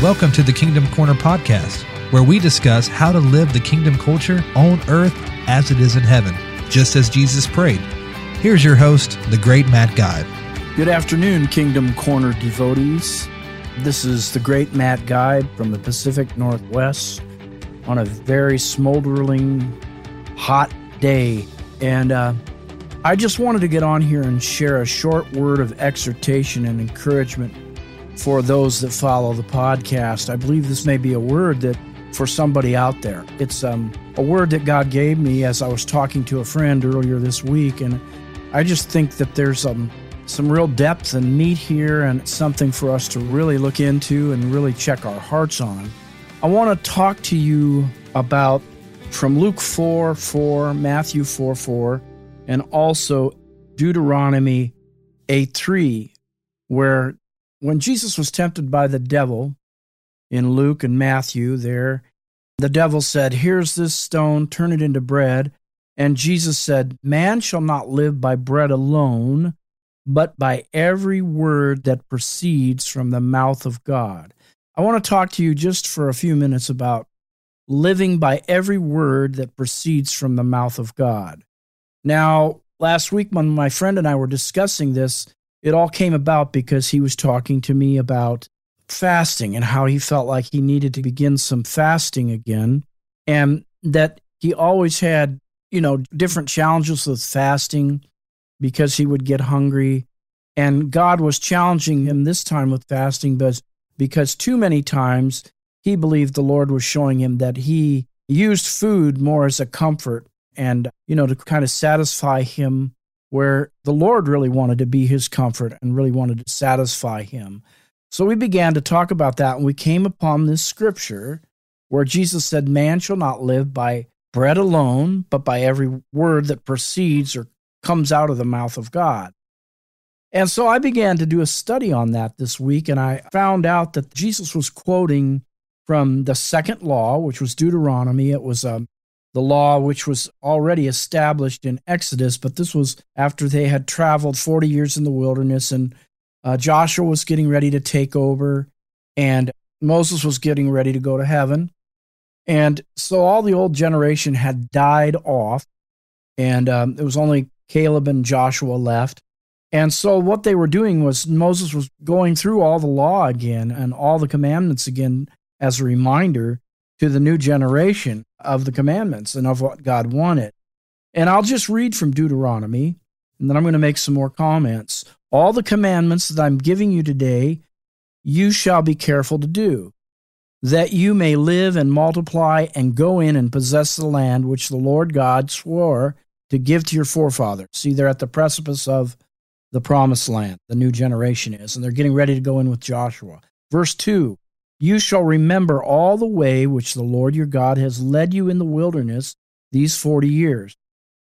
Welcome to the Kingdom Corner podcast, where we discuss how to live the kingdom culture on earth as it is in heaven, just as Jesus prayed. Here's your host, the great Matt Geib. Good afternoon, Kingdom Corner devotees. This is the great Matt Geib from the Pacific Northwest on a very smoldering, hot day. And uh, I just wanted to get on here and share a short word of exhortation and encouragement for those that follow the podcast. I believe this may be a word that for somebody out there. It's um, a word that God gave me as I was talking to a friend earlier this week, and I just think that there's um, some real depth and meat here, and something for us to really look into and really check our hearts on. I want to talk to you about from Luke 4 4, Matthew 4 4, and also Deuteronomy 8 3, where when Jesus was tempted by the devil in Luke and Matthew, there, the devil said, Here's this stone, turn it into bread. And Jesus said, Man shall not live by bread alone, but by every word that proceeds from the mouth of God. I want to talk to you just for a few minutes about living by every word that proceeds from the mouth of God. Now, last week when my friend and I were discussing this, it all came about because he was talking to me about fasting and how he felt like he needed to begin some fasting again. And that he always had, you know, different challenges with fasting because he would get hungry. And God was challenging him this time with fasting but because too many times he believed the Lord was showing him that he used food more as a comfort and you know to kind of satisfy him where the Lord really wanted to be his comfort and really wanted to satisfy him. So we began to talk about that, and we came upon this scripture where Jesus said, Man shall not live by bread alone, but by every word that proceeds or comes out of the mouth of God. And so I began to do a study on that this week, and I found out that Jesus was quoting from the second law, which was Deuteronomy. It was um, the law which was already established in Exodus, but this was after they had traveled 40 years in the wilderness and uh, Joshua was getting ready to take over and Moses was getting ready to go to heaven. And so all the old generation had died off, and um, it was only Caleb and Joshua left. And so what they were doing was Moses was going through all the law again and all the commandments again as a reminder to the new generation of the commandments and of what God wanted. And I'll just read from Deuteronomy, and then I'm going to make some more comments. All the commandments that I'm giving you today, you shall be careful to do, that you may live and multiply and go in and possess the land which the Lord God swore to give to your forefathers. See, they're at the precipice of the promised land, the new generation is, and they're getting ready to go in with Joshua. Verse 2 you shall remember all the way which the Lord your God has led you in the wilderness these forty years,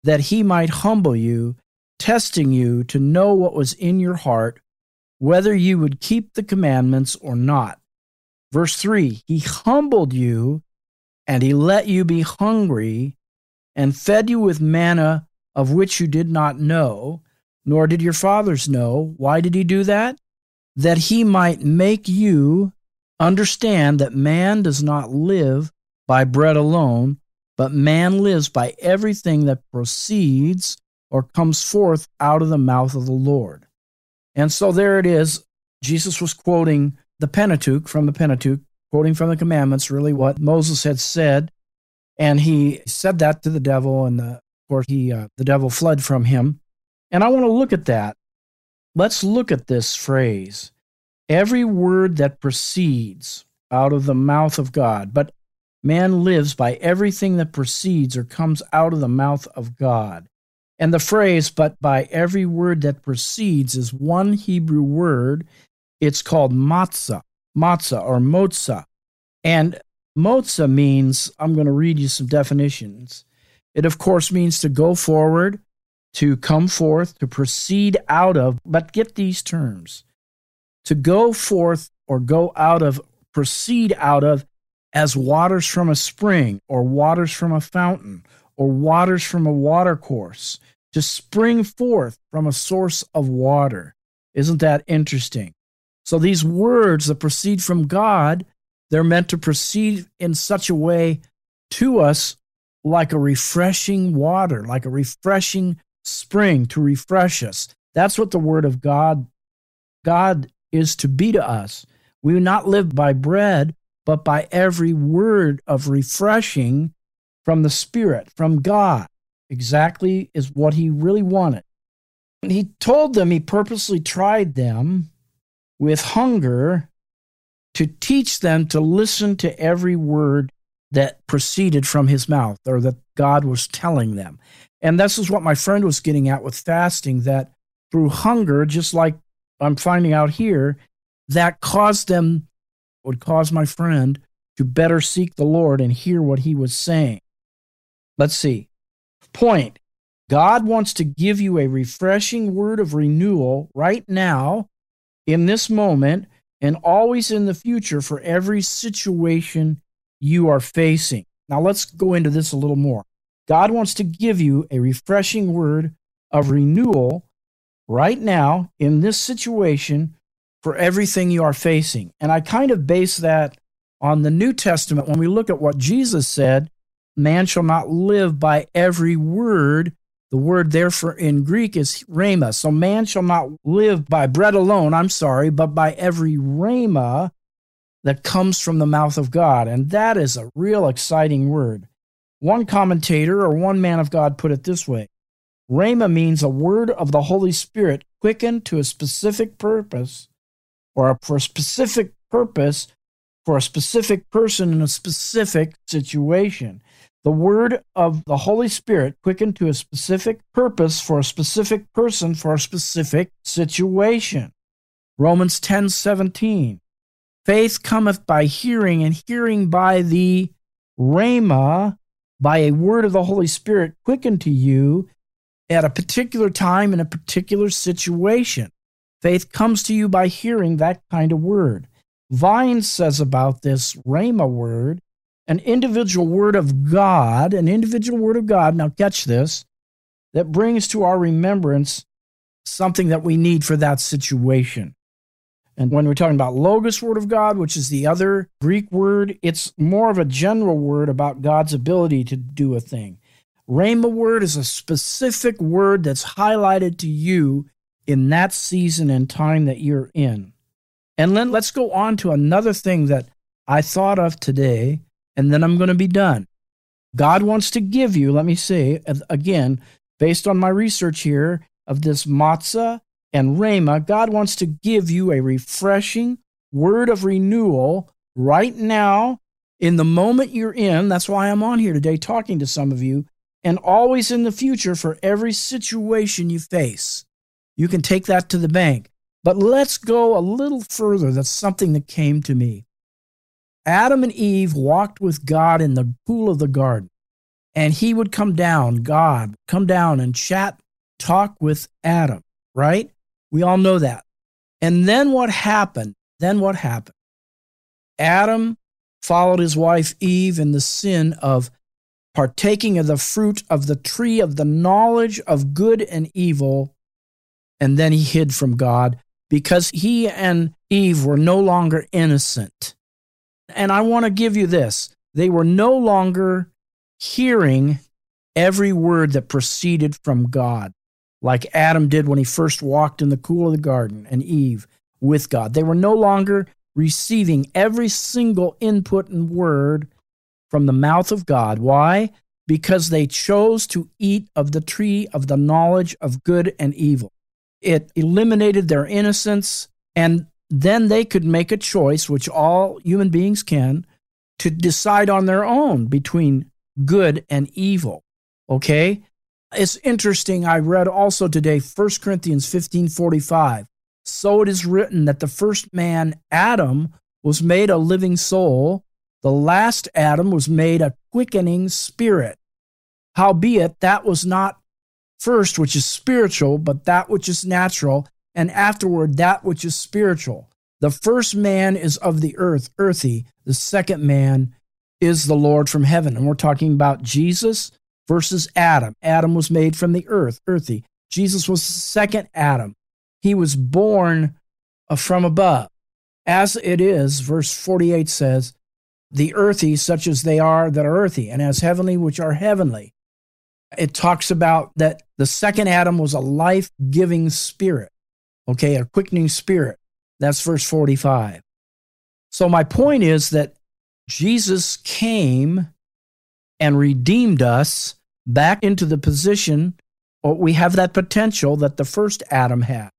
that he might humble you, testing you to know what was in your heart, whether you would keep the commandments or not. Verse 3 He humbled you, and he let you be hungry, and fed you with manna of which you did not know, nor did your fathers know. Why did he do that? That he might make you Understand that man does not live by bread alone, but man lives by everything that proceeds or comes forth out of the mouth of the Lord. And so there it is. Jesus was quoting the Pentateuch from the Pentateuch, quoting from the commandments, really what Moses had said. And he said that to the devil, and the, of course, he, uh, the devil fled from him. And I want to look at that. Let's look at this phrase every word that proceeds out of the mouth of God. But man lives by everything that proceeds or comes out of the mouth of God. And the phrase, but by every word that proceeds, is one Hebrew word. It's called matzah, matzah or motzah. And motzah means, I'm going to read you some definitions. It, of course, means to go forward, to come forth, to proceed out of, but get these terms to go forth or go out of, proceed out of, as waters from a spring or waters from a fountain or waters from a watercourse, to spring forth from a source of water. Isn't that interesting? So these words that proceed from God They're meant to proceed in such a way to us like a refreshing water, like a refreshing spring to refresh us. That's what the word of God God is to be to us. We will not live by bread, but by every word of refreshing from the Spirit, from God. Exactly is what he really wanted. And he told them, he purposely tried them with hunger to teach them to listen to every word that proceeded from his mouth or that God was telling them. And this is what my friend was getting at with fasting that through hunger, just like I'm finding out here, that caused them, would cause my friend to better seek the Lord and hear what he was saying. Let's see. Point God wants to give you a refreshing word of renewal right now, in this moment, and always in the future for every situation you are facing. Now, let's go into this a little more. God wants to give you a refreshing word of renewal right now in this situation for everything you are facing. And I kind of base that on the New Testament when we look at what Jesus said man shall not live by every word. The word, therefore, in Greek is rhema. So man shall not live by bread alone, I'm sorry, but by every rhema that comes from the mouth of God. And that is a real exciting word. One commentator or one man of God put it this way Rhema means a word of the Holy Spirit quickened to a specific purpose or for a specific purpose for a specific person in a specific situation. The word of the Holy Spirit quickened to a specific purpose for a specific person for a specific situation. Romans 10 17. Faith cometh by hearing, and hearing by the Rhema, by a word of the Holy Spirit quickened to you at a particular time in a particular situation. Faith comes to you by hearing that kind of word. Vines says about this Rhema word, an individual word of God, an individual word of God, now catch this, that brings to our remembrance something that we need for that situation. And when we're talking about Logos word of God, which is the other Greek word, it's more of a general word about God's ability to do a thing. Rhema word is a specific word that's highlighted to you in that season and time that you're in. And then let's go on to another thing that I thought of today, and then I'm going to be done. God wants to give you, let me say again, based on my research here of this matzah and rhema, God wants to give you a refreshing word of renewal right now in the moment you're in. That's why I'm on here today talking to some of you, and always in the future for every situation you face. You can take that to the bank. But let's go a little further. That's something that came to me. Adam and Eve walked with God in the cool of the garden, and he would come down, God, come down and chat, talk with Adam, right? We all know that. And then what happened? Then what happened? Adam followed his wife Eve in the sin of partaking of the fruit of the tree of the knowledge of good and evil, and then he hid from God because he and Eve were no longer innocent. And I want to give you this they were no longer hearing every word that proceeded from God, like Adam did when he first walked in the cool of the garden, and Eve with God. They were no longer receiving every single input and word from the mouth of God. Why? Because they chose to eat of the tree of the knowledge of good and evil. It eliminated their innocence, and then they could make a choice, which all human beings can, to decide on their own between good and evil. Okay? It's interesting. I read also today 1 Corinthians 15 45. So it is written that the first man, Adam, was made a living soul. The last Adam was made a quickening spirit. Howbeit, that was not first which is spiritual, but that which is natural, and afterward that which is spiritual. The first man is of the earth, earthy. The second man is the Lord from heaven. And we're talking about Jesus versus Adam. Adam was made from the earth, earthy. Jesus was the second Adam. He was born uh, from above. As it is, verse 48 says, the earthy such as they are that are earthy, and as heavenly which are heavenly. It talks about that the second Adam was a life giving spirit, okay, a quickening spirit. That's verse 45. So, my point is that Jesus came and redeemed us back into the position, or we have that potential that the first Adam had.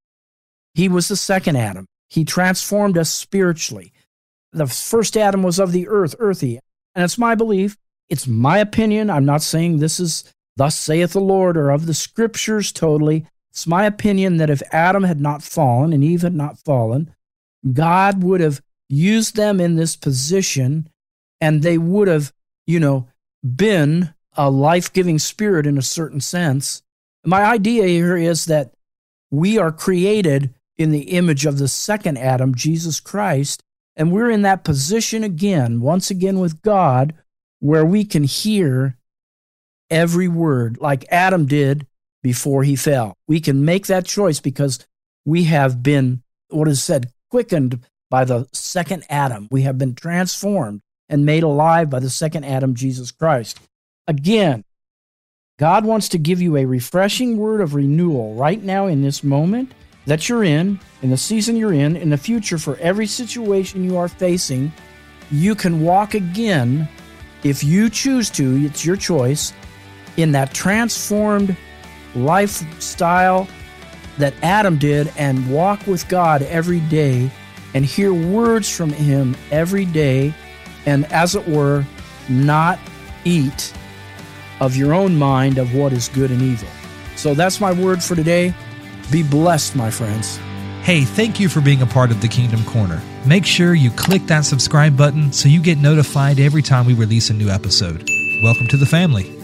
He was the second Adam. He transformed us spiritually. The first Adam was of the earth, earthy. And it's my belief, it's my opinion. I'm not saying this is thus saith the Lord or of the scriptures totally. It's my opinion that if Adam had not fallen and Eve had not fallen, God would have used them in this position and they would have, you know, been a life giving spirit in a certain sense. My idea here is that we are created in the image of the second Adam, Jesus Christ, and we're in that position again, once again with God, where we can hear every word like Adam did before he fell. We can make that choice because we have been, what is said, quickened by the second Adam. We have been transformed and made alive by the second Adam, Jesus Christ. Again, God wants to give you a refreshing word of renewal right now in this moment that you're in, in the season you're in, in the future for every situation you are facing. You can walk again if you choose to, it's your choice, in that transformed lifestyle that Adam did and walk with God every day and hear words from Him every day and, as it were, not eat of your own mind of what is good and evil. So that's my word for today. Be blessed, my friends. Hey, thank you for being a part of the Kingdom Corner. Make sure you click that subscribe button so you get notified every time we release a new episode. Welcome to the family.